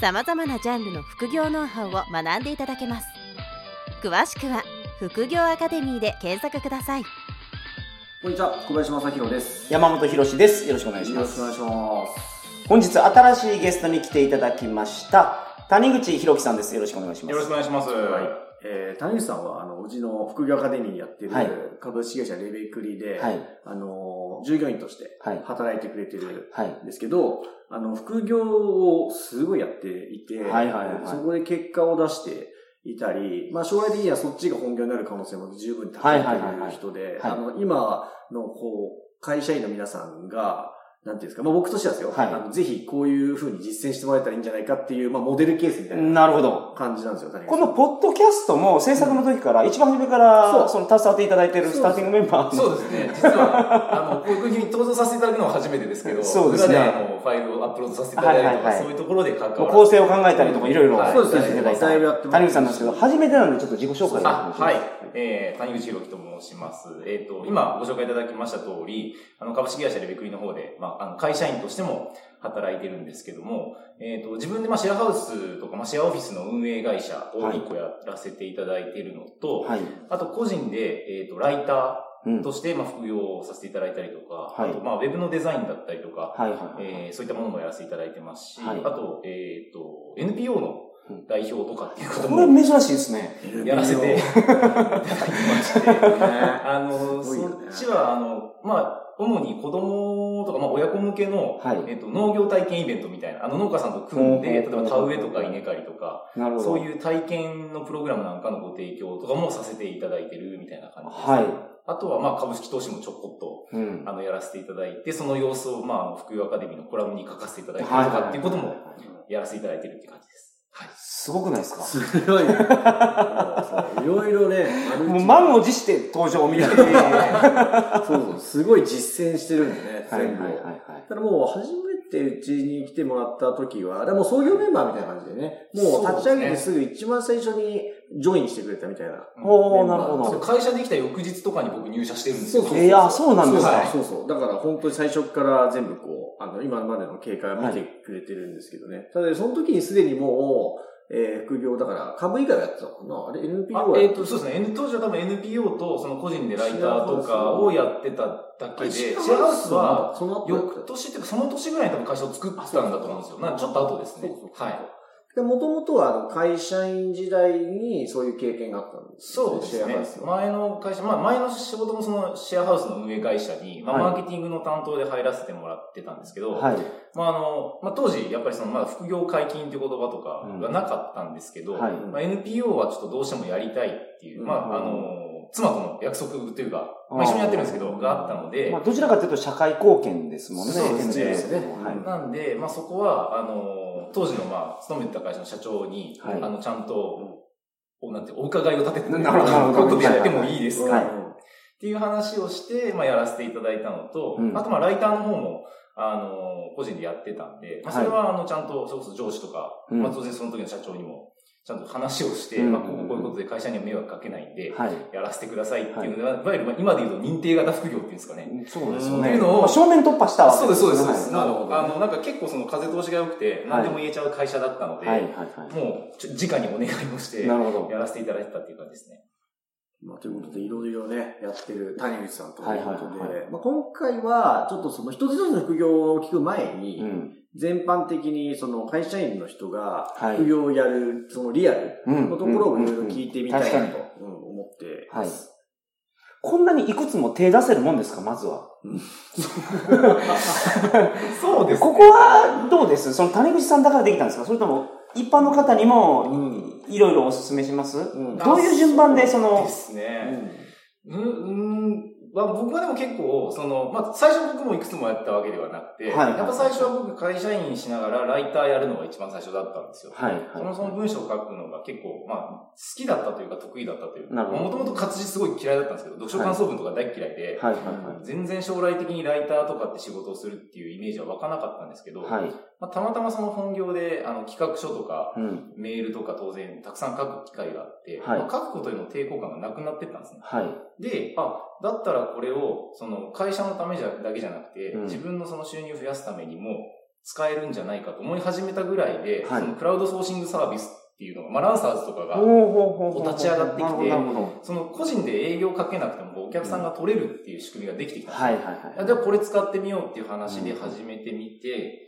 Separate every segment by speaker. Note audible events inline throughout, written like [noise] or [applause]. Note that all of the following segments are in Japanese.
Speaker 1: さまざまなジャンルの副業ノウハウを学んでいただけます詳しくは「副業アカデミー」で検索ください
Speaker 2: こんにちは、小林正宏です。
Speaker 3: 山本博です。よろしくお願いします。
Speaker 2: よろしくお願いします。
Speaker 3: 本日新しいゲストに来ていただきました。谷口博樹さんです。よろしくお願いします。
Speaker 4: よろしくお願いします。
Speaker 2: はい。えー、谷口さんは、あの、うちの副業アカデミーやってる
Speaker 3: はい
Speaker 2: 株式会社レベクリで、
Speaker 3: はい。
Speaker 2: あの、従業員として
Speaker 3: はい。
Speaker 2: 働いてくれてる
Speaker 3: はい。
Speaker 2: んですけど、あの、副業をすごいやっていて、
Speaker 3: はいはいはい
Speaker 2: そこで結果を出していたり、まあ将来的にはそっちが本業になる可能性も十分高いと
Speaker 3: はい
Speaker 2: う人で、
Speaker 3: はい
Speaker 2: あの、今のこう、会社員の皆さんが、なんていうんですか、まあ僕としてはですよ、
Speaker 3: はい。
Speaker 2: あのぜひこういう風に実践してもらえたらいいんじゃないかっていう、まあモデルケースみたいな
Speaker 3: なるほど。
Speaker 2: 感じなんですよ、
Speaker 3: このポッドキャストも制作の時から、一番初めから、
Speaker 2: そう。
Speaker 3: その携わっていただいているスターティングメンバー。の
Speaker 4: そうですね。実は、あの、こういう風に登場させていただくのは初めてですけど、
Speaker 3: そうですね
Speaker 4: の、ファイルをアップロードさせていただいたりとか、
Speaker 3: はいはいはい
Speaker 4: そういうところで関わら
Speaker 3: 構成を考えたりとかいろいろ
Speaker 4: はい
Speaker 2: そうですね
Speaker 3: させていただい
Speaker 2: ます
Speaker 3: 谷口さんなんですけど、初めてなんでちょっと自己紹介を
Speaker 4: あ、はい。えー、谷口博樹と申します。えっ、と、今ご紹介いただきました通り、あの、株式会社レベクリの方で、まあ、あの、会社員としても働いてるんですけども、えっ、と、自分で、まあ、シェアハウスとか、まあ、シェアオフィスの運営会社を一個やらせていただいているのと、
Speaker 3: はい。
Speaker 4: あと、個人で、えっ、と、ライタ
Speaker 3: うん
Speaker 4: ーとして、まあ、副業をさせていただいたりとか、
Speaker 3: はい
Speaker 4: あと、まあ、ウェブのデザインだったりとか、
Speaker 3: はいはい。
Speaker 4: えーそういったものもやらせていただいてますし、
Speaker 3: はい
Speaker 4: あと、えっ、と、NPO の代表とかっていうこと
Speaker 3: これ
Speaker 4: も
Speaker 3: 珍しいですね。[laughs]
Speaker 4: やらせていただきまして、[laughs] あの、
Speaker 2: ね
Speaker 4: そっちは、あの、まあ、主に子供とか、まあ、親子向けの、
Speaker 3: はい。
Speaker 4: えっ、と、農業体験イベントみたいな、あの農家さんと組んで、例えば田植えとか稲刈りとか。そういう体験のプログラムなんかのご提供とかもさせていただいてるみたいな感じです。
Speaker 3: はい。
Speaker 4: あとは、まあ、株式投資もちょこっと、
Speaker 3: うん。
Speaker 4: あの、やらせていただいて、その様子を、まああの、副業アカデミーのコラムに書かせていただいてるとかっていうこともやらせていただいてるっていう感じです。はい。
Speaker 3: すごくないですか？
Speaker 2: すごい。[laughs] いろいろね、
Speaker 3: もう満を持して登場を見られて。は
Speaker 2: そうそう、すごい実践してるんでね、
Speaker 3: いはい
Speaker 2: 全部を。
Speaker 3: はい
Speaker 2: ただもう初めてうちに来てもらった時は、でも創業メンバーみたいな感じでね、もう立ち上げてすぐ一番最初にジョインしてくれたみたいな。
Speaker 3: おー、なるほど。
Speaker 4: 会社できた翌日とかに僕入社してるんですよ。
Speaker 2: そうそう
Speaker 3: いや、そうなんですか。
Speaker 4: はい
Speaker 2: そうそう。だから本当に最初から全部こう、あの、今までの経過を見てくれてるんですけどね。ただその時にすでにもう、えー、副業だから株以外はやってたのかなあれ NPO は
Speaker 4: あえっ、と、そうですね。N 当時は多分 NPO とその個人でライターとかをやってただけで、シェアハウスは、翌年っていうかその年ぐらいに多分会社を作ったんだと思うんですよ。なちょっと後ですね。
Speaker 2: そうそうそう
Speaker 4: はい。
Speaker 2: で、もともとはあの会社員時代にそういう経験があったんです
Speaker 4: そうですね前の会社、まあ前の仕事もそのシェアハウスの運営会社に、まあ
Speaker 3: はい
Speaker 4: マーケティングの担当で入らせてもらってたんですけど、
Speaker 3: はい。
Speaker 4: まああの、まあ当時やっぱりそのまだ副業解禁っていう言葉とかがなかったんですけど、
Speaker 3: はい。
Speaker 4: まあ、NPO はちょっとどうしてもやりたいっていう、まああの、妻との約束というか、まあ一緒にやってるんですけど、があったので
Speaker 3: まあ、、どちらかというと社会貢献ですもんね。
Speaker 4: そうですね
Speaker 3: ってはい。
Speaker 4: なんで、まあそこは、あの、当時のまあ勤めてた会社の社長に、
Speaker 3: はい。
Speaker 4: あの、ちゃんと、おなんて、お伺いを立てて、
Speaker 3: なるほど
Speaker 4: こういうことやってもいいですか、
Speaker 3: はい。
Speaker 4: っていう話をして、まあ、やらせていただいたのと、
Speaker 3: うん。
Speaker 4: あと、まあ、ライターの方も、あの、個人でやってたんで、まあ、それは、あの、ちゃんと、それこそ上司とか、
Speaker 3: うん。
Speaker 4: まあ、当然その時の社長にも、ちゃんと話をして、
Speaker 3: うん
Speaker 4: まあ、こうこういうことで会社には迷惑かけないんで、
Speaker 3: はい。
Speaker 4: やらせてくださいっていうのが、い、わゆる、まあ今で言うと認定型副業っていうんですかね。
Speaker 3: そうですよね。
Speaker 4: っていうのを
Speaker 3: まあ正面突破したわけ
Speaker 4: そうです、そうです、そうです。
Speaker 3: はい
Speaker 2: なるほどね
Speaker 4: あの、なんか結構その風通しが良くて、何でも言えちゃう会社だったので、
Speaker 3: はいはいはい。
Speaker 4: もう、ちょ直にお願いをして。やらせていただいてたっていう感じですね。
Speaker 2: まあ、ということで、いろいろね、やってる谷口さんということで、
Speaker 3: はいはいはい
Speaker 2: まあ、今回は、ちょっとその一つ一つの副業を聞く前に、
Speaker 3: うん。
Speaker 2: 全般的にその会社員の人が
Speaker 3: はい
Speaker 2: 副業をやる、そのリアル
Speaker 3: うん。
Speaker 2: のところをいろいろ聞いてみたいなと思って
Speaker 3: はい
Speaker 2: ます。。
Speaker 3: こんなにいくつも手出せるもんですか、まずは？[laughs]
Speaker 4: そうです、
Speaker 3: ここはどうです？その谷口さんだからできたんですか？それとも一般の方にも
Speaker 2: うん
Speaker 3: いろいろお勧めします？
Speaker 2: うん。
Speaker 3: どういう順番でその
Speaker 4: で、すね。うん、うん、まあ、僕はでも結構、その、まあ、最初僕もいくつもやったわけではなくて、
Speaker 3: はいはい。
Speaker 4: やっぱ最初は僕会社員しながらライターやるのが一番最初だったんですよ。
Speaker 3: はい。
Speaker 4: そもそも文章を書くのが結構、まあ、好きだったというか得意だったというか、
Speaker 3: なるほど。
Speaker 4: もともと活字すごい嫌いだったんですけど、読書感想文とか大嫌いで、
Speaker 3: はいはい。
Speaker 4: 全然将来的にライターとかって仕事をするっていうイメージは湧かなかったんですけど、
Speaker 3: はい。はい。
Speaker 4: まあ、たまたまその本業であの企画書とか、
Speaker 3: うん。
Speaker 4: メールとか当然たくさん書く機会があって、
Speaker 3: はい
Speaker 4: まあ書くことへの抵抗感がなくなってったんですね。
Speaker 3: はい。
Speaker 4: で、あ、だったらこれを、その会社のためじゃだけじゃなくて、
Speaker 3: うん
Speaker 4: 自分のその収入を増やすためにも使えるんじゃないかと思い始めたぐらいで、
Speaker 3: はい
Speaker 4: そのクラウドソーシングサービスっていうのが、まあ、ランサーズとかが、
Speaker 3: ほう
Speaker 4: 立ち上がってきて。その個人で営業かけなくてもお客さんが取れるっていう仕組みができてきたんですよ
Speaker 3: はいはいはい。
Speaker 4: じゃあこれ使ってみようっていう話で始めてみて、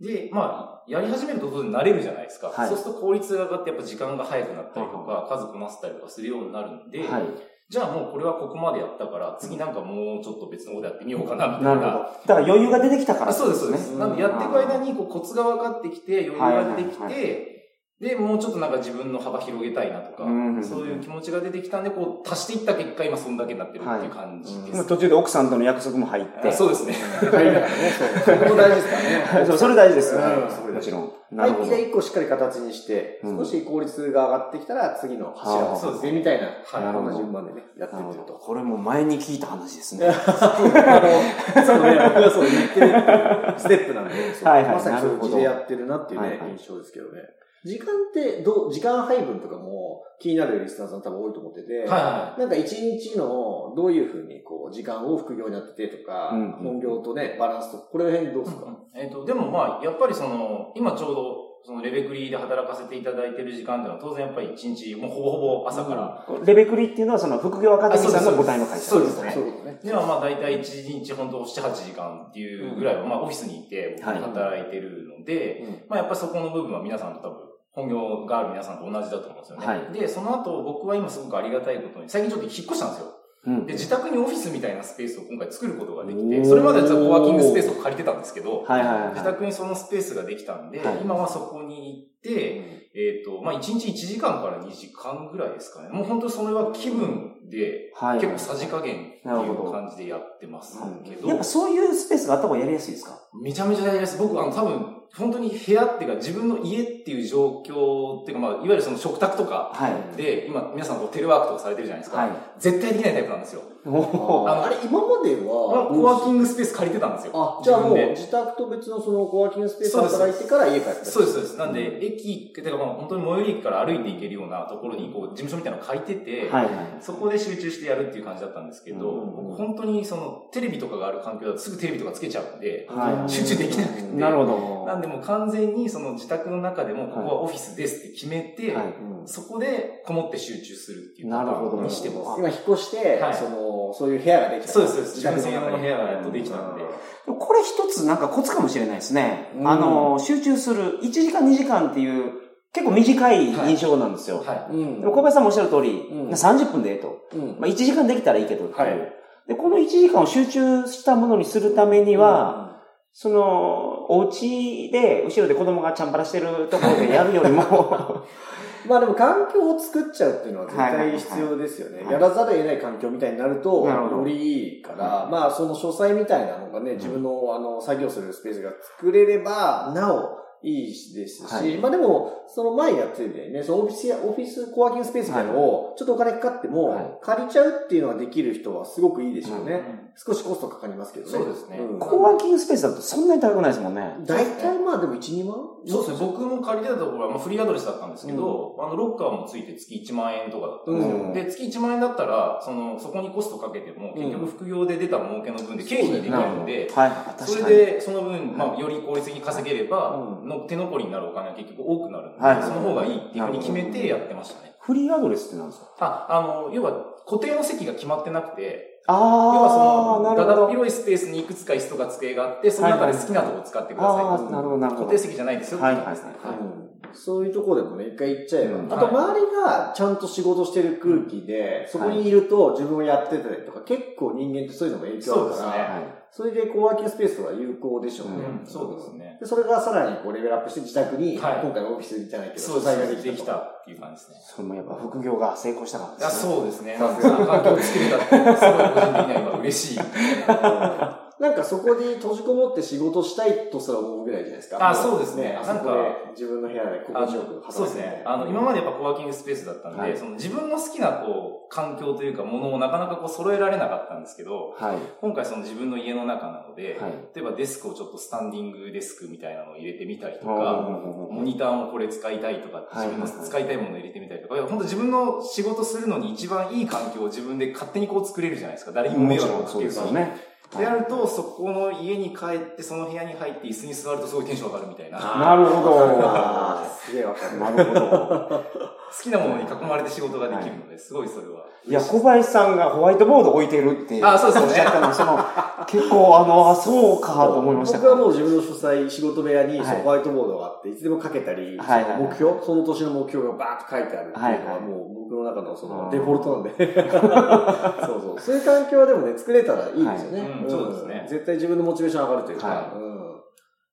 Speaker 4: で、まあ、やり始めると当然慣れるじゃないですか。
Speaker 3: はい
Speaker 4: そうすると効率が上がってやっぱ時間が早くなったりとか、数こなせたりとかするようになるんで、
Speaker 3: はい。
Speaker 4: じゃあもうこれはここまでやったから、次なんかもうちょっと別のことやってみようかな、みたいな。
Speaker 3: なるほど。だから余裕が出てきたから
Speaker 4: あそうです、そうで
Speaker 3: ね
Speaker 4: す。なんでやっていく間にこうコツが分かってきて、余裕が出てき
Speaker 3: はい
Speaker 4: て、で、もうちょっとなんか自分の幅広げたいなとか
Speaker 3: うん、
Speaker 4: そういう気持ちが出てきたんで、こう足していった結果、今そんだけになってるっていう感じです。
Speaker 3: 途中で奥さんとの約束も入って。
Speaker 4: あそうですね。
Speaker 2: 入りながらね、そう。そこも大事ですからね。[laughs]
Speaker 3: そう、それ大事ですよ。
Speaker 2: うん
Speaker 3: はい
Speaker 2: それ大事
Speaker 3: もちろん。な
Speaker 2: はい、じゃあ。一個しっかり形にして、
Speaker 3: うん
Speaker 2: 少し効率が上がってきたら、次の柱を
Speaker 4: そうですね
Speaker 2: みたいな、
Speaker 4: はい
Speaker 2: こんな順番でね、やって
Speaker 3: なる
Speaker 2: と。
Speaker 3: これも前に聞いた話ですね。[laughs]
Speaker 2: そうね、僕がそう言ってるっていうステップなんで、
Speaker 3: はいはい
Speaker 2: まさにそういう
Speaker 3: なるほど
Speaker 2: 字でやってるなっていうね、
Speaker 3: はいはい
Speaker 2: 印象ですけどね。時間って、どう、時間配分とかも気になるリスナーさん多分多いと思ってて、
Speaker 4: はいは
Speaker 2: なんか一日のどういうふうにこう時間を副業にやっててとか、
Speaker 3: うん
Speaker 2: 本業とね、バランスとか、これら辺どうですか、
Speaker 4: い。えっと、でもまあ、やっぱりその、今ちょうど、そのレベクリで働かせていただいてる時間っていうのは当然やっぱり一日、もうほぼほぼ朝から、
Speaker 3: レベクリっていうのはその副業アカデミーさんの母体の会社
Speaker 4: そうですね。
Speaker 2: そういうことね。
Speaker 4: ではまあ大体1日本当7、8時間っていうぐらいはまあオフィスにいて僕
Speaker 3: はい。
Speaker 4: 働いてるので、
Speaker 2: うん。
Speaker 4: まあやっぱそこの部分は皆さんと多分本業がある皆さんと同じだと思うんですよね。
Speaker 3: はい
Speaker 4: で、その後僕は今すごくありがたいことに、最近ちょっと引っ越したんですよ。
Speaker 3: うん
Speaker 4: で、自宅にオフィスみたいなスペースを今回作ることができて、それまでは実はコワーキングスペースを借りてたんですけど、
Speaker 3: はいはいはい。
Speaker 4: 自宅にそのスペースができたんで、
Speaker 3: はい
Speaker 4: 今はそこに行って、えっ、と、まあ1日1時間から2時間ぐらいですかね。もう本当にそれは気分で、
Speaker 3: はい
Speaker 4: 結構さじ加減っていう感じでやってますけど、
Speaker 3: やっぱそういうスペースがあった方がやりやすいですか？
Speaker 4: めちゃめちゃやりやすい。僕、あの、多分、本当に部屋っていうか、自分の家っていう状況っていうか、まあ、いわゆるその食卓とか
Speaker 3: はい。
Speaker 4: で、今、皆さんこうテレワークとかされてるじゃないですか。
Speaker 3: はい。
Speaker 4: 絶対できないタイプなんですよ。あの
Speaker 2: あれ、今まで
Speaker 4: まあ
Speaker 2: は、
Speaker 4: コワーキングスペース借りてたんですよ。
Speaker 2: あ、じゃあもう
Speaker 4: 自
Speaker 2: 宅と別のそのコワーキングスペースで働いてから家帰って
Speaker 4: そうです、そうです。なんで、駅、てかまあ本当に最寄り駅から歩いて行けるようなところに、こう、事務所みたいなの借りてて、
Speaker 3: はいはい。
Speaker 4: そこで集中してやるっていう感じだったんですけど、
Speaker 2: うん
Speaker 4: 僕本当にその、テレビとかがある環境だとすぐテレビとかつけちゃうんで、
Speaker 3: はい
Speaker 4: 集中できなくて。
Speaker 3: なるほど。
Speaker 4: なんでもう完全にその自宅の中でも、ここはオフィスですって決めて、
Speaker 3: はい。
Speaker 2: うん
Speaker 4: そこでこもって集中するっていう
Speaker 3: なるほど
Speaker 4: にしてます。
Speaker 2: 今引っ越して、
Speaker 4: はい
Speaker 2: その、そういう部屋ができた。
Speaker 4: そうです、そうです。
Speaker 2: 自
Speaker 4: 分専用の部。屋がやっとできたんで。
Speaker 3: でもこれ一つなんかコツかもしれないですね。
Speaker 2: うん
Speaker 3: あの、集中する1時間2時間っていう結構短い印象なんですよ。
Speaker 4: は
Speaker 2: うん
Speaker 3: でも小林さんもおっしゃる通り、
Speaker 2: うん
Speaker 3: 30分でええと。
Speaker 2: うん
Speaker 3: まあ、1時間できたらいいけどっていう
Speaker 2: はい
Speaker 3: で、この1時間を集中したものにするためには、その、お家で、後ろで子供がチャンバラしてるところでやるよりも、[laughs]
Speaker 2: まあでも環境を作っちゃうっていうのは絶
Speaker 3: はいはいはい。
Speaker 2: 対必要ですよね。
Speaker 3: はい。
Speaker 2: やらざるを得ない環境みたいになると、よりいいから、まあその書斎みたいなのがね、自分のあの作業するスペースが作れれば、なおいいですし、
Speaker 3: はい
Speaker 2: まあでも、その前やってるみたいにね、そのオフィスや、オフィスコワーキングスペースみたいなのを、ちょっとお金かかっても、
Speaker 3: はい
Speaker 2: 借りちゃうっていうのができる人はすごくいいですよね。
Speaker 4: い。
Speaker 2: 少しコストかかりますけどね。
Speaker 4: そうですね
Speaker 2: ん
Speaker 3: コワーキングスペースだとそんなに高くないですもんね。
Speaker 2: 大体まあでも1、2万？
Speaker 4: そうですね。僕も借りてたところは、まあ、フリーアドレスだったんですけど、あの、ロッカーもついて月1万円とかだったんですよ。
Speaker 2: うん
Speaker 4: で、月1万円だったら、その、そこにコストかけても、結局副業で出た儲けの分で経費にできるんで、
Speaker 3: はい、
Speaker 4: そ
Speaker 3: 確かに。
Speaker 4: れで、その分、まあ、より効率的に稼げれば、
Speaker 2: うん
Speaker 4: の手残りになるお金は結局多くなるんで、
Speaker 3: はい
Speaker 4: その方がいいっていうふうに決めてやってましたね。
Speaker 3: フリーアドレスって何ですか？
Speaker 4: あ、あの、要は固定の席が決まってなくて、
Speaker 3: あ
Speaker 4: 要はそ
Speaker 3: あ、
Speaker 4: の。だだっ広いスペースにいくつか椅子とか机があって、その中で好きなとこ使ってください。
Speaker 3: ああ、なるほど、なるほど。
Speaker 4: 固定席じゃないですよ。
Speaker 3: はいはい
Speaker 2: うんそういうところでもね、一回行っちゃえば。
Speaker 3: うん
Speaker 2: あと、周りがちゃんと仕事してる空気で、そこにいると自分をやってたりとか、結構人間ってそういうのも影響あるから、
Speaker 4: そうですね
Speaker 3: はい
Speaker 2: それでコワーキングスペースは有効でしょうね。
Speaker 4: うんそうですね
Speaker 2: で、それがさらにこうレベルアップして自宅に、
Speaker 4: はい
Speaker 2: 今回のオフィスじゃないけど、
Speaker 4: そう
Speaker 2: 素材が
Speaker 4: で
Speaker 2: きたと。
Speaker 4: できたっていう感じですね。
Speaker 3: それもやっぱ副業が成功したから
Speaker 4: いや、
Speaker 3: ですね。
Speaker 4: そうですね。
Speaker 2: さすが
Speaker 4: 環境を作れたってすごい個人的には今嬉しい。[laughs]
Speaker 2: なんかそこに閉じこもって仕事したいとすら思うぐらいじゃないですか。
Speaker 4: あそうですね
Speaker 2: あそこで自分の部屋で心地よく働く
Speaker 4: そうですね。あの、今までやっぱコワーキングスペースだったんで、
Speaker 3: はい
Speaker 4: その自分の好きなこう、環境というかものをなかなかこう揃えられなかったんですけど、
Speaker 3: はい。
Speaker 4: 今回その自分の家の中なので、
Speaker 3: はい
Speaker 4: 例えばデスクをちょっとスタンディングデスクみたいなのを入れてみたりとか、
Speaker 3: は
Speaker 4: モニターもこれ使いたいとか、
Speaker 3: はい
Speaker 4: 自分の使いたいものを入れてみたりとか、本当自分の仕事するのに一番いい環境を自分で勝手にこう作れるじゃないですか。誰にも
Speaker 3: も
Speaker 4: 迷惑をか
Speaker 3: ちろんそう。ですよね。
Speaker 4: でやると、そこの家に帰って、その部屋に入って椅子に座るとすごいテンション上がるみたいな。
Speaker 3: なるほど
Speaker 2: すげえわかる。
Speaker 3: なるほど。
Speaker 4: 好きなものに囲まれて仕事ができるので、すごいそれは。
Speaker 3: いや、小林さんがホワイトボード置いてるって。
Speaker 4: あそうですね
Speaker 3: おっしゃったのその、結構あの、あ、そうかと思いました。
Speaker 2: 僕はもう自分の書斎、仕事部屋にホワイトボードがあって、いつでも書けたり、目標、その年の目標がバーッと書いてあるっていうの
Speaker 3: はいは
Speaker 2: はいもう中のそ
Speaker 3: うん
Speaker 2: のデフォルトなんで。[laughs] そうそう。そういう環境はでもね、作れたらいいですよね。
Speaker 4: はい。うんそうですね。
Speaker 2: 絶対自分のモチベーション上がるというか、
Speaker 3: は
Speaker 2: うん。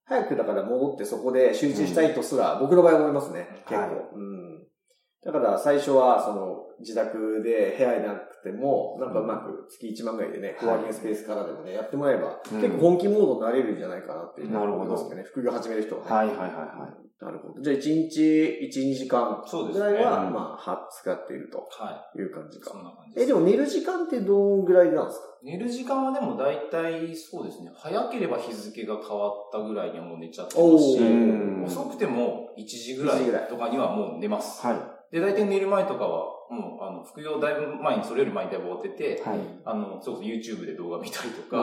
Speaker 2: 早くだから戻ってそこで集中したいとすら、僕の場合思いますね、結構。
Speaker 3: はい
Speaker 2: うん。だから最初はその自宅で部屋になくても、なんかうまく月1万ぐらいでね、コワーキングスペースからでもね、やってもらえば、
Speaker 3: うん。
Speaker 2: 結構本気モードになれるんじゃないかなっていう
Speaker 3: なるほど
Speaker 2: 思いますけどね。副業始める人はね。
Speaker 3: はいはいはいはい。
Speaker 2: なるほど。じゃあ1日1、2時間ぐらいは、
Speaker 3: うん
Speaker 2: まあ、は使っていると
Speaker 4: は
Speaker 2: いう感じ
Speaker 4: い。そん
Speaker 2: か。
Speaker 4: な感じです。
Speaker 2: え、でも寝る時間ってどんぐらいなんですか？
Speaker 4: 寝る時間はでも大体そうですね、早ければ日付が変わったぐらいにはもう寝ちゃってますし、
Speaker 3: うん
Speaker 4: 遅くても1時ぐらい
Speaker 2: 1時ぐらい
Speaker 4: とかにはもう寝ます。
Speaker 3: はい。
Speaker 4: で、大体寝る前とかは、もう、あの、副業だいぶ前に、それより前にだいぶ終わってて、
Speaker 3: はい。
Speaker 4: あの、それこそ YouTube で動画見たりとか、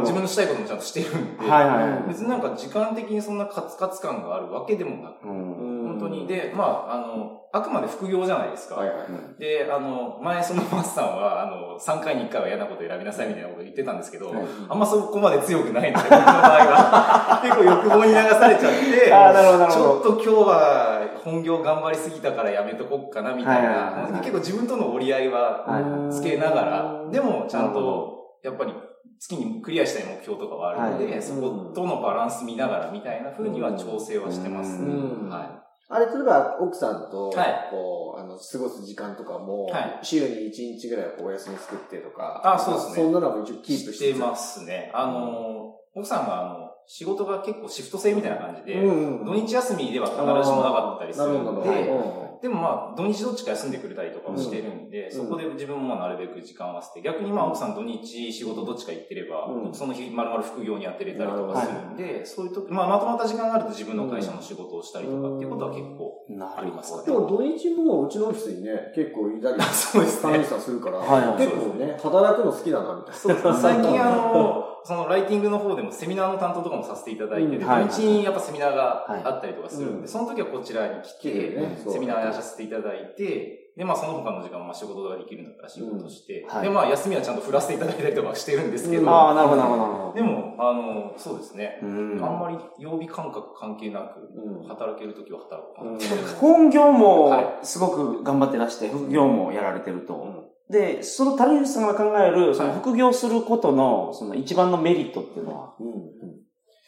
Speaker 4: 自分のしたいこともちゃんとしてるんで、
Speaker 3: はいはいはい。
Speaker 4: 別になんか時間的にそんなカツカツ感があるわけでもなく、
Speaker 3: うん。
Speaker 4: 本当に。で、まあ、あの、あくまで副業じゃないですか。
Speaker 2: はいはい。
Speaker 4: で、あの、前そのマスさんは、あの、3回に1回は嫌なこと選びなさいみたいなこと言ってたんですけど、
Speaker 3: はい
Speaker 4: あんまそこまで強くないので、僕の場合は。[laughs] 結構欲望に流されちゃって、
Speaker 3: ああ、なるほどなる
Speaker 4: ち
Speaker 3: ほど。
Speaker 4: ょっと今日は本業頑張りすぎたからやめとこっかなみたいな、結構自分との折り合いはつけながら、でもちゃんと、やっぱり月にクリアしたい目標とかはあるので、
Speaker 3: はい。
Speaker 4: そことのバランス見ながらみたいな風には調整はしてますね。
Speaker 2: うん。
Speaker 4: は
Speaker 2: あれ、例えば奥さんと、
Speaker 4: はい。
Speaker 2: こう、あの、過ごす時間とかも、
Speaker 4: はい。
Speaker 2: 週に1日ぐらいお休み作ってとか、
Speaker 4: あそうですね。
Speaker 2: そんなのも一応キ
Speaker 4: い。
Speaker 2: ープし
Speaker 4: てます。ね。あの、奥さんがあの、仕事が結構シフト制みたいな感じで、
Speaker 2: うん
Speaker 4: 土日休みでは必ずしもなかったりする
Speaker 2: なるほど、なる
Speaker 4: んで。でもまあ、土日どっちか休んでくれたりとかもしてるんで、
Speaker 2: ん。
Speaker 4: そこで自分もまあなるべく時間を合わせて、逆にまあ奥さん土日仕事どっちか行ってれば、
Speaker 2: うん。
Speaker 4: その日丸々副業に当てれたりとかするんで、そういう時、まあまとまった時間があると自分の会社の仕事をしたりとかっていうことは結構
Speaker 3: な
Speaker 4: あります
Speaker 2: でも土日もうちのオフィスにね、結構いたり、[laughs]
Speaker 4: そうですね。
Speaker 2: 管理さんするから、
Speaker 3: はいはい。
Speaker 2: 結構ね、働くの好きだな、みたいな。
Speaker 4: そうですね。最近あの、[laughs] そのライティングの方でもセミナーの担当とかもさせていただいてて、
Speaker 2: うん
Speaker 3: はい。
Speaker 4: 土日にやっぱセミナーがあったりとかするんで、
Speaker 2: うん
Speaker 4: その時はこちらに来
Speaker 2: 来て
Speaker 4: セミナーやらせていただいて、で、まあその他の時間はまあ仕事ができるんだったら仕事して、
Speaker 3: うんはい。
Speaker 4: で、まあ休みはちゃんと振らせていただいたりとかしてるんですけど、
Speaker 3: ああ、なるほどなるほどなるほ
Speaker 4: でも、あの、そうですね。
Speaker 3: ど。うん。
Speaker 4: あんまり曜日感覚関係なく、
Speaker 2: うん
Speaker 4: 働ける時は働こうかなって。
Speaker 3: 本業も [laughs]
Speaker 4: は
Speaker 3: すごく頑張ってらして、副業もやられてると。
Speaker 2: うん
Speaker 3: で、その谷口さんが考える、その副業することの、その一番のメリットっていうのは、
Speaker 2: うんうん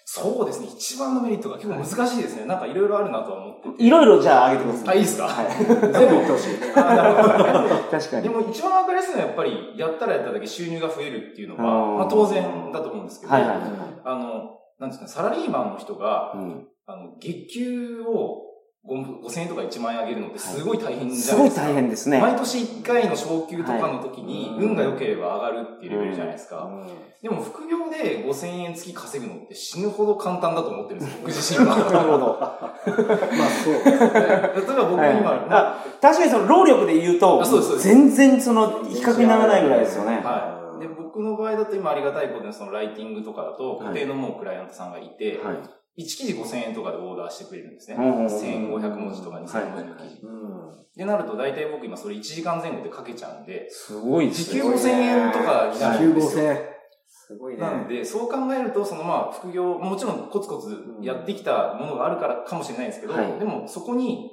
Speaker 4: そうですね。一番のメリットが結構難しいですね。なんかいろいろあるなとは思ってて。
Speaker 3: いろいろじゃあ挙げてくださ
Speaker 4: あ、
Speaker 3: い。
Speaker 4: いいですか？
Speaker 3: はい。
Speaker 2: 全部言ってほしい。[laughs]
Speaker 3: 確かに。
Speaker 4: でも一番わかりやすいのはやっぱり、やったらやっただけ収入が増えるっていうの
Speaker 3: あー
Speaker 4: は、まあ当然だと思うんですけど、
Speaker 3: はいはいはい。
Speaker 4: あの、なんですかね、サラリーマンの人が、
Speaker 3: うん
Speaker 4: あの、月給を5000円とか1万円上げるのってすごい大変じ
Speaker 3: すごい
Speaker 4: ゃないですか。
Speaker 3: 大変ですね。
Speaker 4: 毎年1回の昇給とかの時に
Speaker 2: はい
Speaker 4: 運が良ければ上がるっていうレベルじゃないですか。
Speaker 2: うん
Speaker 4: でも副業で5000円月稼ぐのって死ぬほど簡単だと思ってるんですよ、僕自身は。[laughs]
Speaker 3: なるほど。[laughs]
Speaker 2: まあそうですね。
Speaker 4: 例えば僕
Speaker 3: はい
Speaker 4: 今、
Speaker 3: あ確かにその労力で言うと
Speaker 4: う
Speaker 3: 全然その比較にならないぐらいですよね。
Speaker 4: はい。で、僕の場合だと今ありがたいことにそのライティングとかだと、
Speaker 3: はい
Speaker 4: 固定のもうクライアントさんがいて、
Speaker 3: はい。
Speaker 4: 1記事5000円とかでオーダーしてくれるんですね。
Speaker 3: うんうんうん
Speaker 4: 1500文字とか2000文字の記事。
Speaker 2: うん
Speaker 4: でなると大体僕今それ1時間前後で書けちゃうんで、
Speaker 3: すごいです
Speaker 4: 時給
Speaker 3: ね。
Speaker 4: 5000円とかにな
Speaker 2: 時給
Speaker 4: るんですよ。
Speaker 2: 5000。すごいね。
Speaker 4: なんで、そう考えると、そのまあ、副業、もちろんコツコツやってきたものがあるからかもしれないんですけど、
Speaker 3: はい
Speaker 4: でもそこに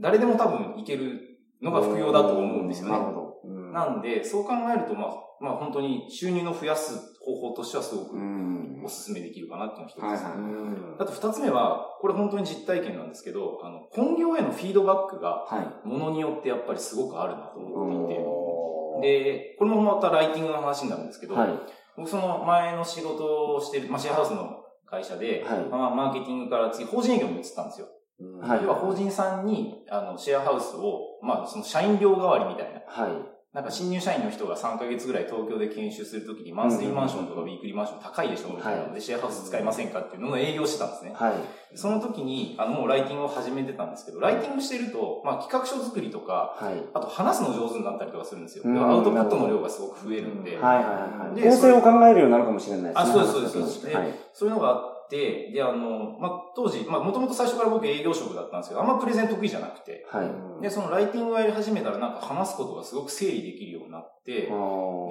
Speaker 4: 誰でも多分いけるのが副業だと思うんですよね
Speaker 3: なる。ほど。
Speaker 2: うん
Speaker 4: なんで、そう考えると、まあ、まあ本当に収入の増やす方法としてはすごく
Speaker 3: うん
Speaker 4: お勧めできるかなっていうのが一つですね。
Speaker 3: はいはい
Speaker 4: あと二つ目は、これ本当に実体験なんですけど、あの、本業へのフィードバックが、
Speaker 3: はい。
Speaker 4: ものによってやっぱりすごくあるなと思っていて、
Speaker 2: おー
Speaker 4: で、これもまたライティングの話になるんですけど、
Speaker 3: はい。
Speaker 4: 僕その前の仕事をしてる、まあ、シェアハウスの会社で、
Speaker 3: はい
Speaker 4: まあ、マーケティングから次、法人営業に移ったんですよ。
Speaker 2: うん
Speaker 3: はい
Speaker 4: 要は法人さんに、あの、シェアハウスを、まあ、その社員寮代わりみたいな。
Speaker 3: はい。
Speaker 4: なんか新入社員の人が3ヶ月ぐらい東京で研修するときに、マンスリーマンションとかウィークリーマンション高いでしょ？みたいなので、シェアハウス使いませんかっていうのを営業してたんですね。
Speaker 3: はい。
Speaker 4: その時に、あの、もうライティングを始めてたんですけど、ライティングしてると、まあ、企画書作りとか、
Speaker 3: はい。
Speaker 4: あと話すの上手になったりとかするんですよ。アウトプットの量がすごく増えるんで、
Speaker 2: うん
Speaker 3: はいはいはい。
Speaker 4: で
Speaker 3: 構成を考えるようになるかもしれないですね。
Speaker 4: あそうですそうです
Speaker 3: はい。
Speaker 4: そういうのがあって、で、あの、まあ、当時、まあ、もともと最初から僕営業職だったんですけど、あんまプレゼン得意じゃなくて、
Speaker 3: はい。
Speaker 4: で、そのライティングをやり始めたらなんか話すことがすごく整理できるようになって、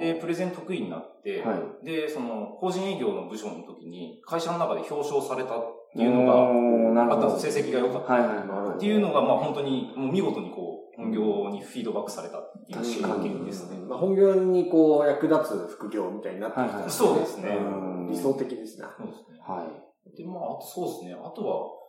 Speaker 4: で、プレゼン得意になって、
Speaker 3: はい。
Speaker 4: で、その、法人営業の部署の時に、会社の中で表彰されたっていうのが。あったんですよ。成績が良かった。
Speaker 3: はいはい
Speaker 2: なるほど
Speaker 3: はい。
Speaker 4: っていうのが、まあ本当に、もう見事にこう、本業にフィードバックされたっていう
Speaker 3: 確かに
Speaker 4: 経験ですね。
Speaker 2: まあ、本業にこう、役立つ副業みたいになってきたら、
Speaker 3: はいはい
Speaker 4: そうですね
Speaker 2: うん理想的ですね。
Speaker 4: そうですね。
Speaker 3: はい。
Speaker 4: で、まあ、あとそうですね。あとは、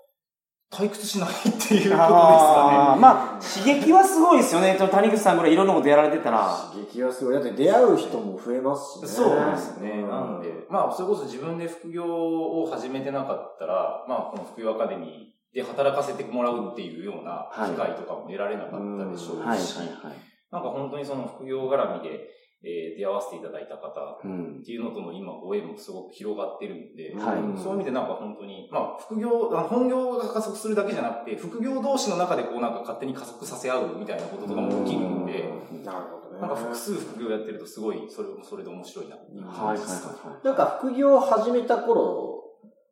Speaker 4: 退屈しないっていうことです
Speaker 3: あ
Speaker 4: か
Speaker 3: ーまあ、刺激はすごいですよね。谷口さんぐらいいろんなことやられてたら。
Speaker 2: 刺激はすごい。だって出会う人も増えますしね。
Speaker 4: そうですね。
Speaker 2: うん
Speaker 4: なんで、まあ、それこそ自分で副業を始めてなかったら、まあ、この副業アカデミーで働かせてもらうっていうような機会とかも得られなかったでしょうし、
Speaker 3: はいはいはい。
Speaker 4: なんか本当にその副業絡みで、えー出会わせていただいた方
Speaker 3: うん
Speaker 4: っ。ていうのとの今ご縁もすごく広がってるんで、
Speaker 3: はい
Speaker 4: そういう意味でなんか本当に、まあ副業、あの本業が加速するだけじゃなくて、副業同士の中でこうなんか勝手に加速させ合うみたいなこととかも起きるんで、
Speaker 2: なるほどね。
Speaker 4: なんか複数副業やってるとすごい、それもそれで面白いなっていう
Speaker 3: はいはい
Speaker 4: 感じですか。
Speaker 3: はい。
Speaker 2: なんか副業を始めた頃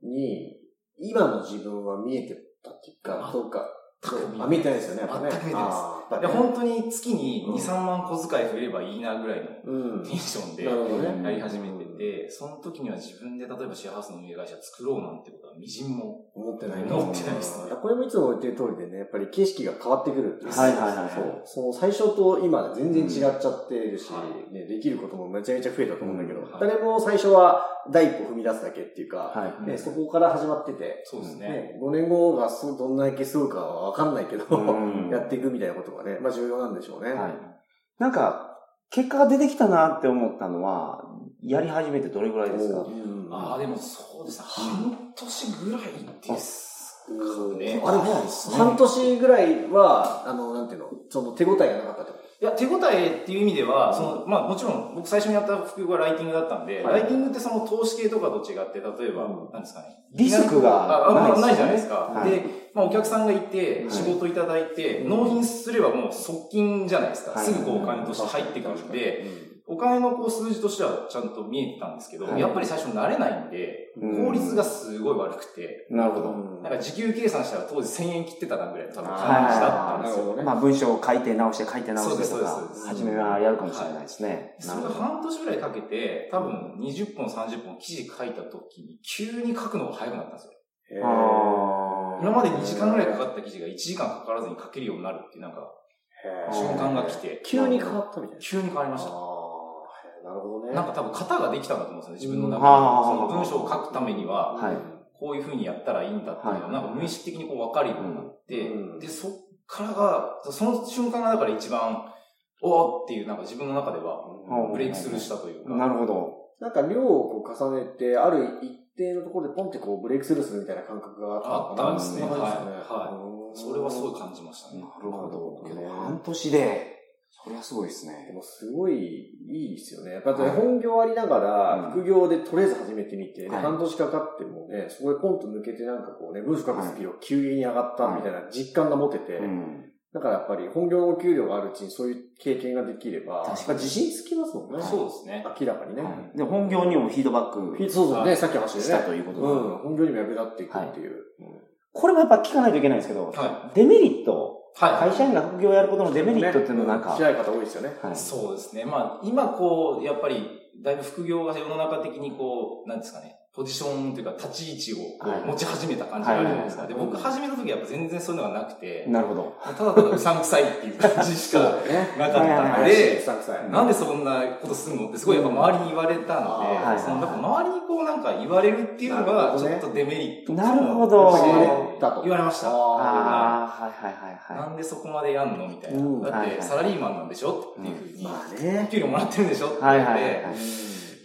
Speaker 2: に、今の自分は見えてたっていうか、そうか。あ、見えてないですよね、やっぱね。
Speaker 4: 全く見えてないです
Speaker 2: あーやっ
Speaker 4: いや、
Speaker 2: ぱりね
Speaker 4: 本当に月に
Speaker 2: うん
Speaker 4: 2、3万小遣い増えればいいなぐらいの
Speaker 2: うん。
Speaker 4: テンションで。やり始めてて、その時には自分で例えばシェアハウスの運営会社作ろうなんてことはみじんも。
Speaker 2: 思ってない
Speaker 4: 思ってないですね
Speaker 2: これもいつも言ってる通りでね、やっぱり景色が変わってくるっていう。
Speaker 3: はいはいはいはい
Speaker 2: そう。その最初と今で全然違っちゃってるし、ね、できることもめちゃめちゃ増えたと思うんだけど、
Speaker 4: うん
Speaker 2: 誰も最初は第一歩踏み出すだけっていうか、
Speaker 3: はい。
Speaker 2: ね、そこから始まってて、
Speaker 4: そうですね。
Speaker 2: ね、5年後がそうどんだけすごいかはわかんないけど、
Speaker 3: うん [laughs]
Speaker 2: やっていくみたいなことがね、まあ重要なんでしょうね。
Speaker 3: はい。なんか、結果が出てきたなって思ったのは、やり始めてどれぐらいですか？
Speaker 2: うん。
Speaker 4: ああ、でもそうですね。半年ぐらいですかね。
Speaker 2: あれ、半年ぐらいは、あの、なんていうの、その手応えがなかったってこ
Speaker 4: いや、手応えっていう意味では、その、まあもちろん、僕最初にやった副業がライティングだったんで、
Speaker 2: はい
Speaker 4: ライティングってその投資系とかと違って、例えば、
Speaker 2: うん。
Speaker 4: なんですかね？
Speaker 3: リスクが
Speaker 4: ああ
Speaker 3: ないね。
Speaker 4: ないじゃないですか。
Speaker 3: はい。
Speaker 4: で、まあお客さんがいて
Speaker 3: は、い
Speaker 4: 仕事いただいて、
Speaker 2: うん
Speaker 4: 納品すればもう速金じゃないですか。
Speaker 3: はい。
Speaker 4: すぐこうお金として入ってくるんで、お金のこう数字としてはちゃんと見えてたんですけど、
Speaker 3: はい
Speaker 4: やっぱり最初慣れないんで、
Speaker 3: うん
Speaker 4: 効率がすごい悪くて、
Speaker 3: なるほど。
Speaker 4: なんか時給計算したら当時1000円切ってたなぐらいの多分
Speaker 2: はい
Speaker 4: 感じだったんですよ。
Speaker 2: ね。
Speaker 3: まあ文章を書いて直して書いて直して
Speaker 4: そうです
Speaker 3: とか
Speaker 4: そうです、
Speaker 3: 初めはやるかもしれないですね。
Speaker 4: それが半年ぐらいかけて、多分20本30本記事書いた時に、急に書くのが早くなったんですよ。今まで2時間ぐらいかかった記事が1時間かからずに書けるようになるっていうなんか、
Speaker 2: へー
Speaker 4: 瞬間が来て。
Speaker 2: 急に変わったみたいな。
Speaker 4: 急に変わりました。
Speaker 2: なるほどね。
Speaker 4: なんか多分型ができたんだと思うんですよね、自分の
Speaker 3: うん
Speaker 4: 中で。その文章を書くためには、
Speaker 3: はい
Speaker 4: こういう風にやったらいいんだっていうのが、
Speaker 3: はい
Speaker 4: なんか無意識的にこう分かるようになって、
Speaker 2: うん
Speaker 4: で、そっからが、その瞬間がだから一番、おーっていう、なんか自分の中では、
Speaker 3: うん
Speaker 4: ブレイクスルーしたというか。
Speaker 3: なるほど。
Speaker 2: なんか量をこう重ねて、ある一定のところでポンってこうブレイクスルーするみたいな感覚があったのかな
Speaker 4: あったんですねはいはい
Speaker 2: ですね
Speaker 4: それはすごい感じましたね。
Speaker 3: なるほど。けど
Speaker 2: ね
Speaker 3: 半年で、それはすごいです
Speaker 2: で
Speaker 3: ね。
Speaker 2: もすごいいいですよね。やっぱ本業ありなが
Speaker 3: うん
Speaker 2: ら、副業でとりあえず始めてみて、
Speaker 3: はい
Speaker 2: 半年かかってもね、そこでポンと抜けてなんかこうね、文章書くスピードが急激に上がったみたいな実感が持てて、
Speaker 3: うん。
Speaker 2: だからやっぱり本業のお給料があるうちにそういう経験ができれば、
Speaker 3: 確かに
Speaker 2: 自信つきますもんね。
Speaker 4: そうですね。
Speaker 2: 明らかにね。
Speaker 3: はいで、本業にもフィードバック
Speaker 2: そうそうね、
Speaker 4: はい
Speaker 2: さっきの話でね。
Speaker 3: したということで
Speaker 2: うん、本業にも役立っていくっていう。
Speaker 3: これもやっぱ聞かないといけないんですけど、
Speaker 4: は
Speaker 3: デメリット、
Speaker 4: はい。
Speaker 3: 会社員が副業をやることのデメリットっていうのはなんか、
Speaker 2: 知らない方多いですよね。
Speaker 3: はい
Speaker 4: そうですね。まあ、今こう、やっぱり、だいぶ副業が世の中的にこう、なんですかね、ポジションというか立ち位置を持ち始めた感じがあるじゃないですか。
Speaker 3: はい
Speaker 4: で、僕始めた時はやっぱ全然そういうのがなくて、
Speaker 3: なるほど。
Speaker 4: ただただうさんくさいっていう感じしか。なかったので。なんでそんなことすんのってすごいやっぱ周りに言われたの
Speaker 2: うん
Speaker 4: で、
Speaker 3: はい
Speaker 4: その周りにこうなんか言われるっていうのがちょっとデメリット
Speaker 3: なるほど
Speaker 2: 言われたと。
Speaker 4: 言われました。
Speaker 3: はいはいはいは
Speaker 4: なんでそこまでやんのみたいな。
Speaker 2: うん
Speaker 4: だってサラリーマンなんでしょっていうふうに。給料もらってるんでしょって
Speaker 3: い。
Speaker 4: 言われて、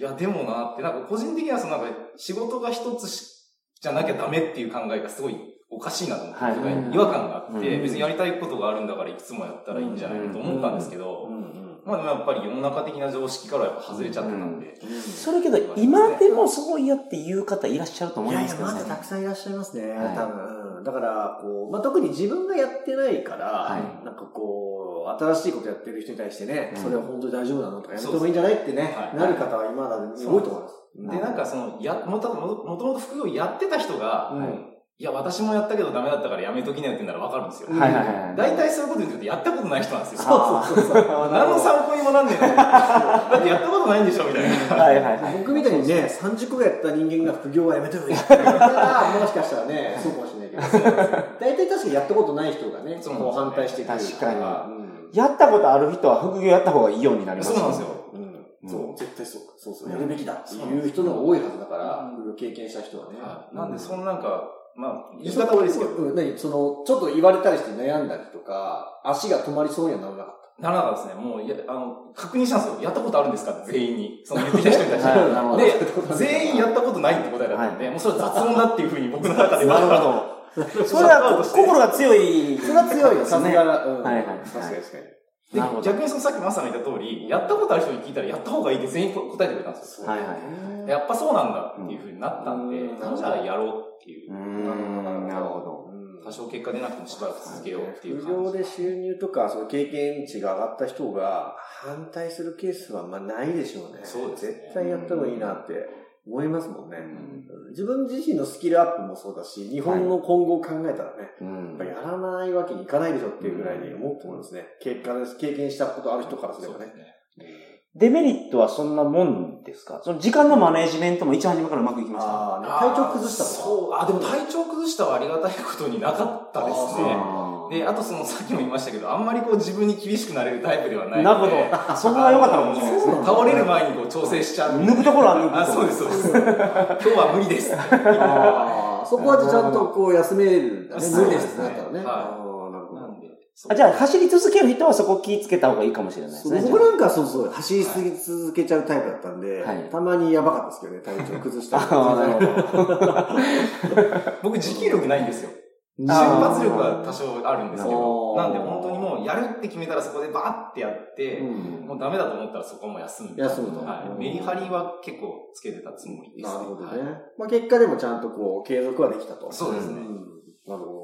Speaker 4: や、でもなって、なんか個人的にはそのなんか仕事が一つしじゃなきゃダメっていう考えがすごいおかしいなと思って、
Speaker 3: はい。
Speaker 4: 違和感があって、
Speaker 3: うん。
Speaker 4: 別にやりたいことがあるんだからいくつもやったらいいんじゃないのと思ったんですけど、まあでもやっぱり世の中的な常識からやっぱ外れちゃってたんで、
Speaker 3: それけど、今でもそうやって言う方いらっしゃると思
Speaker 2: いやいや、
Speaker 3: いますけどね。
Speaker 2: まだ。たくさんいらっしゃいますね。
Speaker 3: はい。
Speaker 2: 多分。うん。だから、こう、まあ、特に自分がやってないから、
Speaker 3: はい。
Speaker 2: なんかこう、新しいことやってる人に対してね、
Speaker 3: うん。
Speaker 2: それは本当に大丈夫なのとかやめてもいいんじゃないってね、
Speaker 4: はい。
Speaker 2: なる方は今だに多いと思います。
Speaker 4: で、なんかその、や、もともともと副業やってた人が、
Speaker 2: うん
Speaker 4: いや、私もやったけどダメだったからやめときなよって言うならわかるんですよ。
Speaker 3: はいはいはい。
Speaker 4: 大体そういうこと言うとやったことない人なんですよ。
Speaker 2: そうそうそうそう。[laughs]
Speaker 4: 何の参考にもなんねえのだってやったことないんでしょみたいな。
Speaker 3: はいはいはい。
Speaker 2: 僕みたいにね、30個ぐらいやった人間が副業はやめてもいいって言ったら、もしかしたらね、そうかもしれないけど、大体確かにやったことない人がね、
Speaker 4: そう
Speaker 2: こう反対してくる
Speaker 3: 確かに
Speaker 2: うん
Speaker 3: やったことある人は副業やった方がいいようになります
Speaker 4: そうなんですよ。
Speaker 2: うん、そう、絶対そうか。そうそう、やるべきだっていう人の方が多いはずだから、経験した人はね。
Speaker 4: はいなんで、そのなんか、まあ、言い
Speaker 2: そ
Speaker 4: 方悪いですけど、
Speaker 2: うん、何？その、ちょっと言われたりして悩んだりとか、足が止まりそうにはならなかっ
Speaker 4: ならなかったですね。もう、いや、あの、確認したんですよ。やったことあるんですか全員に。その言ってきた人に対して。
Speaker 3: はいなるほど
Speaker 4: で、全員やったことないって答えだったんで、もうそれは雑音だっていうふうに僕の中では。
Speaker 3: なるほど。[laughs] それは心が強い。
Speaker 2: た。それは強いよ、さすが。うん。
Speaker 3: はいはい
Speaker 2: 確かに確かに。
Speaker 4: で逆にそのさっきマスターが言った通り、やったことある人に聞いたらやった方がいいって全員答えてくれたんですよ。
Speaker 3: はいはい
Speaker 4: やっぱそうなんだっていうふうになったんで、
Speaker 2: うん。
Speaker 4: じゃあやろうっていう。
Speaker 3: う。ん、なるほど。
Speaker 2: うん。
Speaker 4: 多少結果出なくてもしばらく続けようっていう
Speaker 2: 副
Speaker 4: 感じ。
Speaker 2: 業で収入とか、その経験値が上がった人が反対す。るケースはまあないでしょうね。
Speaker 4: そうです。ね
Speaker 2: 絶対やった方がいいなって思います。もんね。
Speaker 4: うん
Speaker 2: 自分自身のスキルアップもそうだし、日本の今後を考えたらね、
Speaker 3: うん
Speaker 2: やっぱやらないわけにいかないでしょっていうぐらいに思うと思いますね。結果です。経験したことある人からすればね。
Speaker 3: デメリットはそんなもんですか？その時間のマネージメントも一番初めからうまくいきました
Speaker 2: ああ、ね、体調崩した。
Speaker 4: そう、あ、でも体調崩したはありがたいことになかったですね。
Speaker 3: あ
Speaker 4: で、あとその、さっきも言いましたけど、あんまりこう自分に厳しくなれるタイプではない
Speaker 3: なるほ
Speaker 4: ので。
Speaker 3: ど。そこが良かったかもしれないですね。
Speaker 4: 倒れる前にこう調整しちゃう。
Speaker 3: 抜くところは抜く
Speaker 4: あ、そうです、そうです。[laughs] 今日は無理です。
Speaker 2: ああ、そこはちゃんとこう休める無理ですってなったらね。
Speaker 4: はい
Speaker 2: ああ、なるほど。
Speaker 4: なんで。
Speaker 3: あじゃあ、走り続ける人はそこ気ぃつけた方がいいかもしれないですね。
Speaker 2: 僕なんかそうそう、走り続けちゃうタイプだったんで、
Speaker 3: はい
Speaker 2: たまにやばかったですけどね、体調崩したり
Speaker 3: ああ、なるほど。
Speaker 4: 僕持久力ないんですよ。瞬発力は多少あるんですけど、なんで本当にもうやるって決めたらそこでバーってやって、
Speaker 2: うん
Speaker 4: もうダメだと思ったらそこはもう休む。
Speaker 2: 休むと
Speaker 4: はい。メリハリは結構つけてたつもりです、
Speaker 2: なるほどね。
Speaker 4: はい
Speaker 2: まあ結果でもちゃんとこう、継続はできたと。
Speaker 4: そうですね
Speaker 2: んなるほ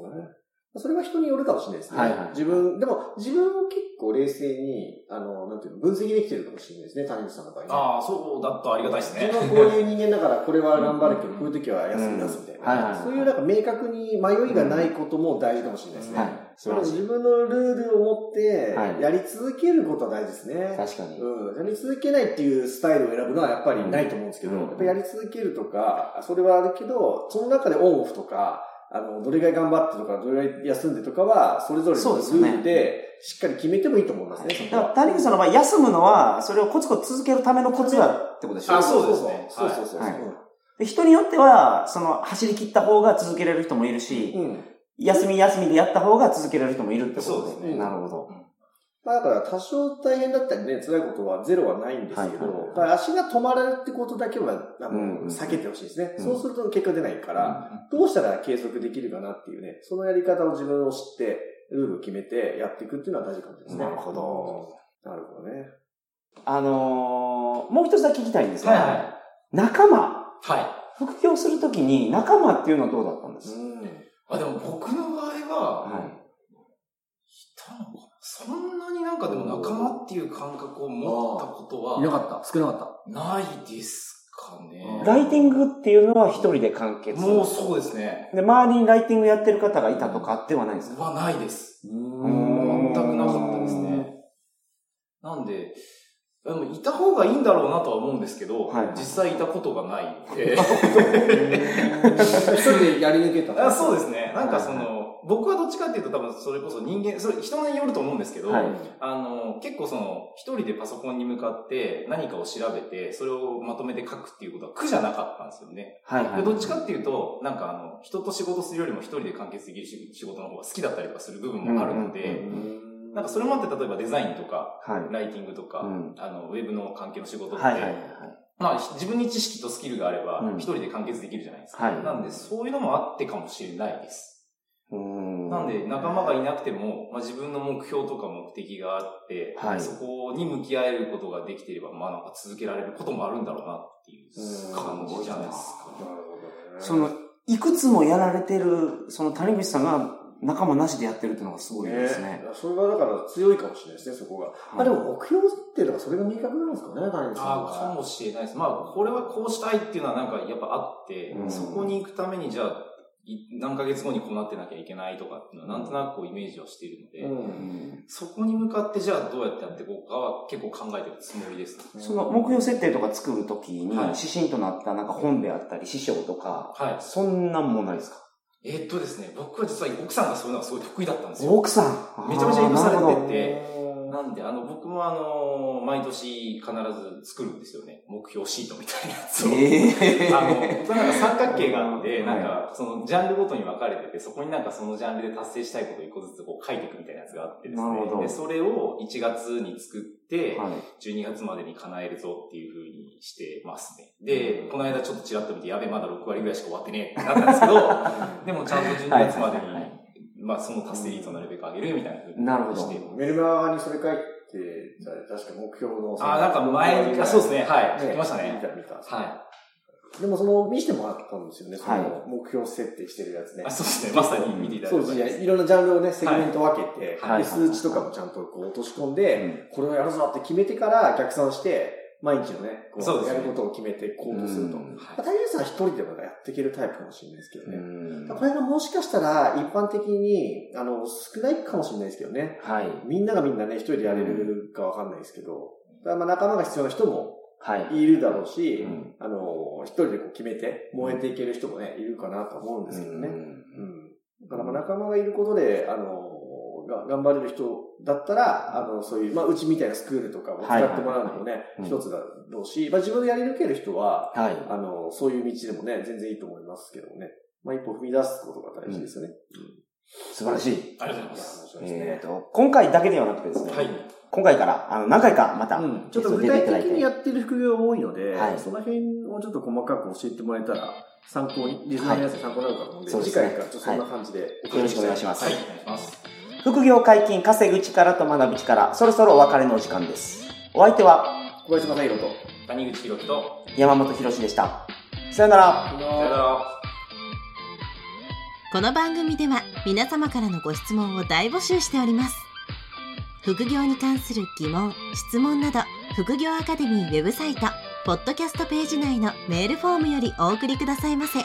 Speaker 2: どね。それは人によるかもしれないですね。
Speaker 3: はいはい
Speaker 2: 自分、でも自分を結構冷静に、あの、なんていうの、分析できてるかもしれないですね、谷口さんの場合ね。
Speaker 4: ああ、そうだとありがたいですね。
Speaker 2: 自分はこういう人間だから、これは頑張るけど、こういう時は休みますみたいな。
Speaker 3: うんはいはいはい
Speaker 2: そういうなんか明確に迷いがないことも大事かもしれないですね。
Speaker 3: はい。素晴らしい。
Speaker 2: 自分のルールを持って
Speaker 3: はい、
Speaker 2: やり続けることは大事ですね。
Speaker 3: 確かに。
Speaker 2: うん、やり続けないっていうスタイルを選ぶのはやっぱりないと思うんですけど、
Speaker 3: うん
Speaker 2: やっぱりやり続けるとか、それはあるけど、その中でオンオフとか、あの、どれぐらい頑張ってとか、どれぐらい休んでとかは、それぞれのルールで、しっかり決めてもいいと思いますね、そこは
Speaker 3: だから、谷口さんの場合、休むのは、それをコツコツ続けるためのコツだってことでしょ？
Speaker 4: あそうですね。
Speaker 2: そうそうそうそう。
Speaker 3: はい。で人によっては、その、走り切った方が続けれる人もいるし、
Speaker 2: うん。
Speaker 3: 休み休みでやった方が続けれる人もいるってこと
Speaker 4: そうですね。
Speaker 3: なるほど。
Speaker 2: まあだから多少大変だったりね、辛いことはゼロはないんですけど、
Speaker 3: はいはい
Speaker 2: 足が止まるってことだけは、あの、
Speaker 3: うん
Speaker 2: 避けてほしいですね。
Speaker 3: うん
Speaker 2: そうすると結果出ないから、どうしたら継続できるかなっていうね、そのやり方を自分を知って、ルールを決めてやっていくっていうのは大事かもしれないですね。
Speaker 3: なるほど。
Speaker 2: なるほどね。
Speaker 3: あのーもう一つだけ聞きたいんですが、
Speaker 4: はいはい。
Speaker 3: 仲間、
Speaker 4: はい。
Speaker 3: 副業するときに仲間っていうのはどうだったんですか、
Speaker 4: あ、でも僕の場合は、
Speaker 3: はい
Speaker 4: そんなになんかでも仲間っていう感覚を持ったことは、
Speaker 2: いなかった少なかっ
Speaker 4: ないですかね。
Speaker 3: ライティングっていうのは一人で完結
Speaker 4: もうそうですね。
Speaker 3: で、周りにライティングやってる方がいたとかではないんですか？
Speaker 4: はないです。
Speaker 2: た。
Speaker 3: ん
Speaker 4: 全くなかったですね。なんで、でもいた方がいいんだろうなとは思うんですけど、
Speaker 3: はい
Speaker 4: 実際いたことがないので。[laughs]
Speaker 2: 一人でやり抜けた
Speaker 4: あそうですね。なんかその、僕はどっちかっていうと多分それこそ人間、それ人によると思うんですけど、
Speaker 3: はい
Speaker 4: あの、結構その、一人でパソコンに向かって何かを調べて、それをまとめて書くっていうことは苦じゃなかったんですよね。
Speaker 3: はいはい。
Speaker 4: でどっちかっていうと、なんかあの、人と仕事するよりも一人で完結できる仕仕事の方が好きだったりとかする部分もあるので、
Speaker 3: うん
Speaker 4: なんかそれもあって例えばデザインとか、
Speaker 3: はい。
Speaker 4: ライティングとか、
Speaker 3: うん
Speaker 4: あの、ウェブの関係の仕事って、
Speaker 3: はいはいはい。
Speaker 4: まあ、自分に知識とスキルがあれば
Speaker 3: う、ん
Speaker 4: 一人で完結できるじゃないですか。
Speaker 3: はい
Speaker 4: なんで、そういうのもあってかもしれないです。
Speaker 3: うん
Speaker 4: なんで、仲間がいなくても、まあ、自分の目標とか目的があって、
Speaker 3: はい
Speaker 4: そこに向き合えることができていれば、まあ、なんか続けられることもあるんだろうなっていう感じじゃないですか。
Speaker 2: なるほどね。
Speaker 3: その、いくつもやられてる、その谷口さんが仲間なしでやってるっていうのがすごいですね。
Speaker 2: ねそれがだから強いかもしれないですね、そこが。まあでも目標っていうのはそれが明確なんですかね、谷口さん
Speaker 4: あ
Speaker 2: は。
Speaker 4: あ、かもしれないです。まあ、これはこうしたいっていうのはなんかやっぱあって、
Speaker 3: うん
Speaker 4: そこに行くためにじゃあ、い何ヶ月後にこうなってなきゃいけないとかっていうのはなんとなくこうイメージをしているので、
Speaker 2: うん
Speaker 4: そこに向かってじゃあどうやってやっていこうかは結構考えてるつもりです。
Speaker 3: その目標設定とか作るときに、
Speaker 4: はい
Speaker 3: 指針となったなんか本であったり、師匠とか、
Speaker 4: はい。
Speaker 3: そんなんもないですか？
Speaker 4: えーっとですね、僕は実は奥さんがそういうのがすごい得意だったんですよ。
Speaker 3: 奥さん
Speaker 4: めちゃめちゃ影響されてて
Speaker 3: な
Speaker 4: んで、あの、僕もあの、毎年必ず作るんですよね。目標シートみたいなやつを。
Speaker 3: ええ [laughs]
Speaker 4: あの、なんか三角形があって、
Speaker 3: はい
Speaker 4: なんか、そのジャンルごとに分かれてて、そこになんかそのジャンルで達成したいことを一個ずつこう書いていくみたいなやつがあってですね。で、それを1月に作って、
Speaker 3: はい。
Speaker 4: 12月までに叶えるぞっていう風にしてますね。で、この間ちょっとちらっと見て、やべ、まだ6割ぐらいしか終わってねえってなったんですけど、[laughs] でもちゃんと12月までに、まあその達成率をなるべく上げるみたいな風に
Speaker 3: なるほど
Speaker 4: して
Speaker 2: メルマガにそれ書いて、じゃあ確か目標の。
Speaker 4: あ、なんか前に、あそうですね、はい。聞きました
Speaker 2: 見
Speaker 4: ね。
Speaker 2: た見た。
Speaker 4: は
Speaker 2: でもその、見せてもらったんですよね、そ
Speaker 3: はい
Speaker 2: の目標設定してるやつね
Speaker 4: い。あ、。そうですね。まさに見ていただ
Speaker 2: そうですね。
Speaker 4: い
Speaker 2: ろんなジャンルをね、セグメント分けて、
Speaker 3: はい
Speaker 2: で数値とかもちゃんとこう落とし込んで、
Speaker 3: うん
Speaker 2: これをやるぞって決めてから逆算して、毎日のね、こうやることを決めて行動すると。
Speaker 3: うん
Speaker 2: まあ谷口さん一人でもやっていけるタイプかもしれないですけど
Speaker 3: う
Speaker 2: ね。
Speaker 3: ん
Speaker 2: これがもしかしたら一般的に、あの、少ないかもしれないですけどね。
Speaker 3: はい。
Speaker 2: みんながみんなね、一人でやれるかわかんないですけど、だからまあ仲間が必要な人も
Speaker 3: はい。
Speaker 2: いるだろうし、
Speaker 3: うん
Speaker 2: あの、一人でこう決めて燃えていける人もね、いるかなと思うんですけどね。
Speaker 3: うん
Speaker 2: うん。だからまあ仲間がいることで、あの、が頑張れる人だったら、あの、そういう、まあ、うちみたいなスクールとかを使ってもらうのもね、
Speaker 3: いはい
Speaker 2: 一つだろうし、まあ、自分でやり抜ける人は、
Speaker 3: はい。
Speaker 2: あの、そういう道でもね、全然いいと思いますけどね。まあ、一歩踏み出すことが大事ですよね。
Speaker 3: 素晴らしい。
Speaker 4: ありがとうございます。
Speaker 2: す
Speaker 3: えっ
Speaker 2: ね。
Speaker 3: と、今回だけではなくてですね、
Speaker 4: はい。
Speaker 3: 今回から、あの、何回かまた、
Speaker 2: うん、ちょっと具体的にやってる副業が多いので、
Speaker 3: はい
Speaker 2: その辺をちょっと細かく教えてもらえたら、参考に、リスナーのやつ参考になるかと思うんで、
Speaker 3: そうですね
Speaker 2: 次回からちょっとそんな感じで、
Speaker 3: よろしくお願いします。
Speaker 4: はい、お願いします。
Speaker 3: 副業解禁、稼ぐ力と学ぶ力、そろそろお別れのお時間です。お相手は
Speaker 2: 小林正宏と、
Speaker 4: 谷口博樹と、
Speaker 3: 山本博史でした。さよなら。
Speaker 4: さよなら。
Speaker 1: この番組では皆様からのご質問を大募集しております副業に関する疑問・質問など副業アカデミーウェブサイトポッドキャストページ内のメールフォームよりお送りくださいませ